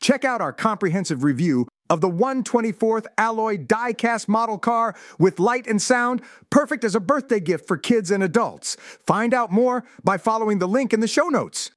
Check out our comprehensive review of the 124th Alloy die-cast model car with light and sound, perfect as a birthday gift for kids and adults. Find out more by following the link in the show notes.